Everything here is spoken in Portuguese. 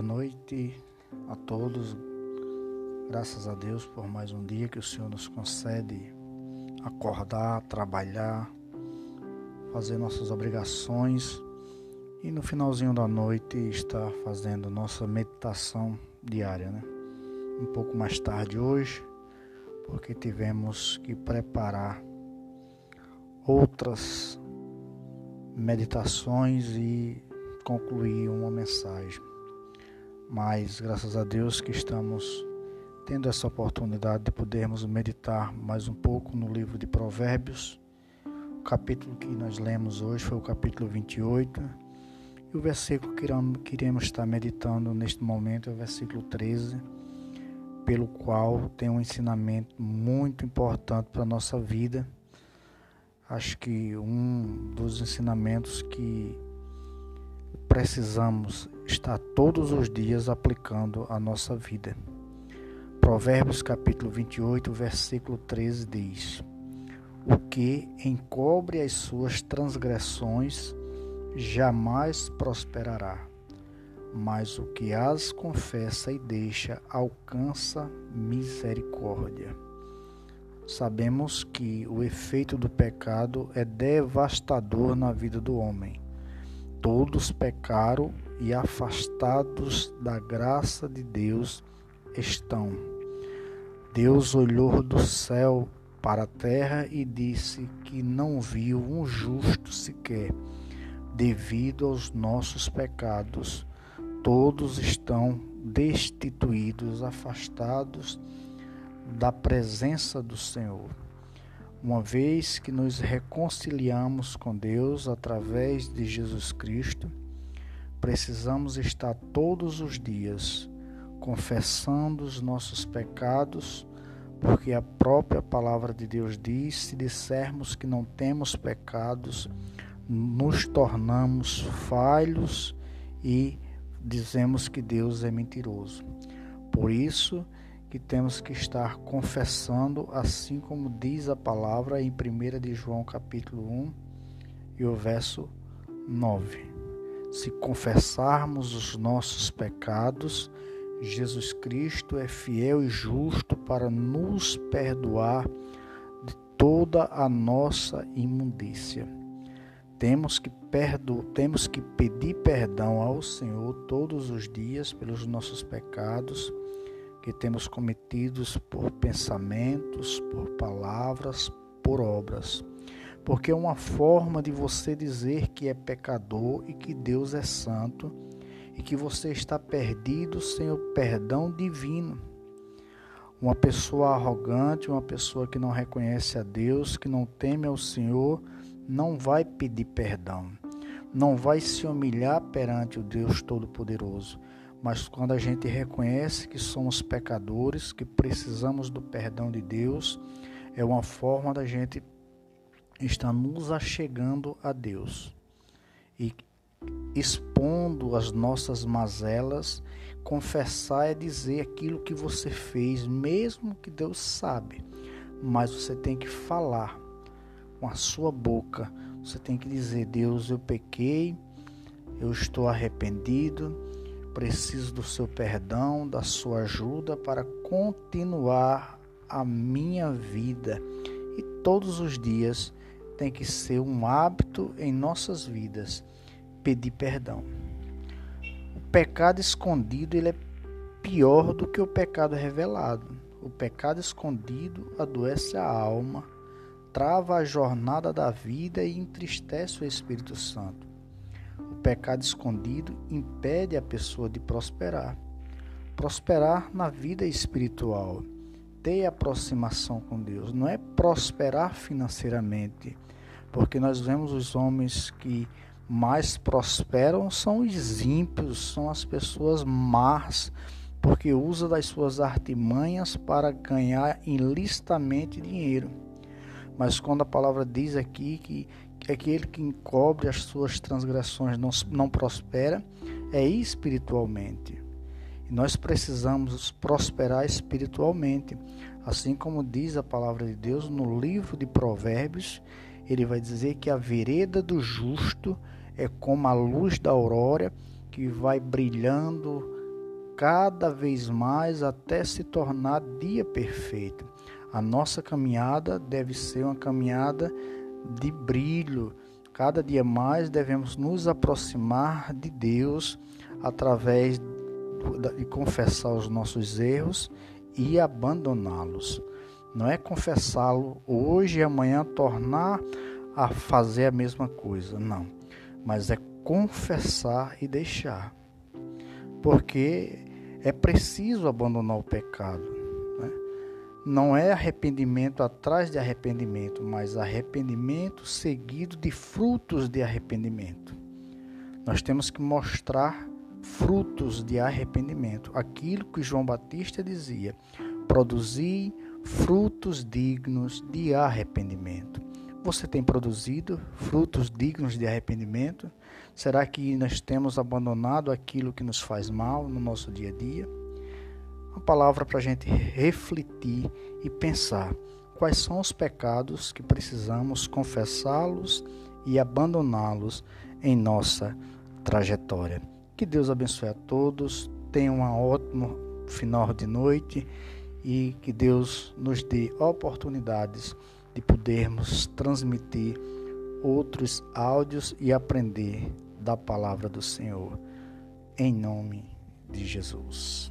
Boa noite a todos. Graças a Deus por mais um dia que o Senhor nos concede acordar, trabalhar, fazer nossas obrigações e no finalzinho da noite estar fazendo nossa meditação diária, né? Um pouco mais tarde hoje, porque tivemos que preparar outras meditações e concluir uma mensagem. Mas graças a Deus que estamos tendo essa oportunidade de podermos meditar mais um pouco no livro de Provérbios. O capítulo que nós lemos hoje foi o capítulo 28. E o versículo que queremos estar meditando neste momento é o versículo 13, pelo qual tem um ensinamento muito importante para a nossa vida. Acho que um dos ensinamentos que precisamos estar todos os dias aplicando à nossa vida. Provérbios capítulo 28, versículo 13 diz: O que encobre as suas transgressões jamais prosperará, mas o que as confessa e deixa alcança misericórdia. Sabemos que o efeito do pecado é devastador na vida do homem Todos pecaram e afastados da graça de Deus estão. Deus olhou do céu para a terra e disse que não viu um justo sequer, devido aos nossos pecados. Todos estão destituídos, afastados da presença do Senhor. Uma vez que nos reconciliamos com Deus através de Jesus Cristo, precisamos estar todos os dias confessando os nossos pecados, porque a própria palavra de Deus diz: se dissermos que não temos pecados, nos tornamos falhos e dizemos que Deus é mentiroso. Por isso, que temos que estar confessando, assim como diz a palavra em 1 de João capítulo 1 e o verso 9. Se confessarmos os nossos pecados, Jesus Cristo é fiel e justo para nos perdoar de toda a nossa imundícia. Temos que, perdo, temos que pedir perdão ao Senhor todos os dias pelos nossos pecados que temos cometidos por pensamentos, por palavras, por obras. Porque é uma forma de você dizer que é pecador e que Deus é santo e que você está perdido sem o perdão divino. Uma pessoa arrogante, uma pessoa que não reconhece a Deus, que não teme ao Senhor, não vai pedir perdão, não vai se humilhar perante o Deus Todo-Poderoso mas quando a gente reconhece que somos pecadores, que precisamos do perdão de Deus, é uma forma da gente estar nos achegando a Deus e expondo as nossas mazelas, confessar é dizer aquilo que você fez, mesmo que Deus sabe, mas você tem que falar com a sua boca, você tem que dizer: Deus, eu pequei, eu estou arrependido Preciso do seu perdão, da sua ajuda para continuar a minha vida. E todos os dias tem que ser um hábito em nossas vidas pedir perdão. O pecado escondido ele é pior do que o pecado revelado. O pecado escondido adoece a alma, trava a jornada da vida e entristece o Espírito Santo. Pecado escondido impede a pessoa de prosperar. Prosperar na vida espiritual, ter aproximação com Deus, não é prosperar financeiramente, porque nós vemos os homens que mais prosperam são os ímpios, são as pessoas más, porque usa das suas artimanhas para ganhar ilicitamente dinheiro. Mas quando a palavra diz aqui que que aquele que encobre as suas transgressões não, não prospera é espiritualmente. E nós precisamos prosperar espiritualmente, assim como diz a palavra de Deus no livro de Provérbios, ele vai dizer que a vereda do justo é como a luz da aurora que vai brilhando cada vez mais até se tornar dia perfeito. A nossa caminhada deve ser uma caminhada de brilho. Cada dia mais devemos nos aproximar de Deus através de confessar os nossos erros e abandoná-los. Não é confessá-lo hoje e amanhã tornar a fazer a mesma coisa, não. Mas é confessar e deixar. Porque é preciso abandonar o pecado. Não é arrependimento atrás de arrependimento, mas arrependimento seguido de frutos de arrependimento. Nós temos que mostrar frutos de arrependimento. Aquilo que João Batista dizia: produzir frutos dignos de arrependimento. Você tem produzido frutos dignos de arrependimento? Será que nós temos abandonado aquilo que nos faz mal no nosso dia a dia? Uma palavra para a gente refletir e pensar quais são os pecados que precisamos confessá-los e abandoná-los em nossa trajetória. Que Deus abençoe a todos, tenha um ótimo final de noite e que Deus nos dê oportunidades de podermos transmitir outros áudios e aprender da palavra do Senhor. Em nome de Jesus.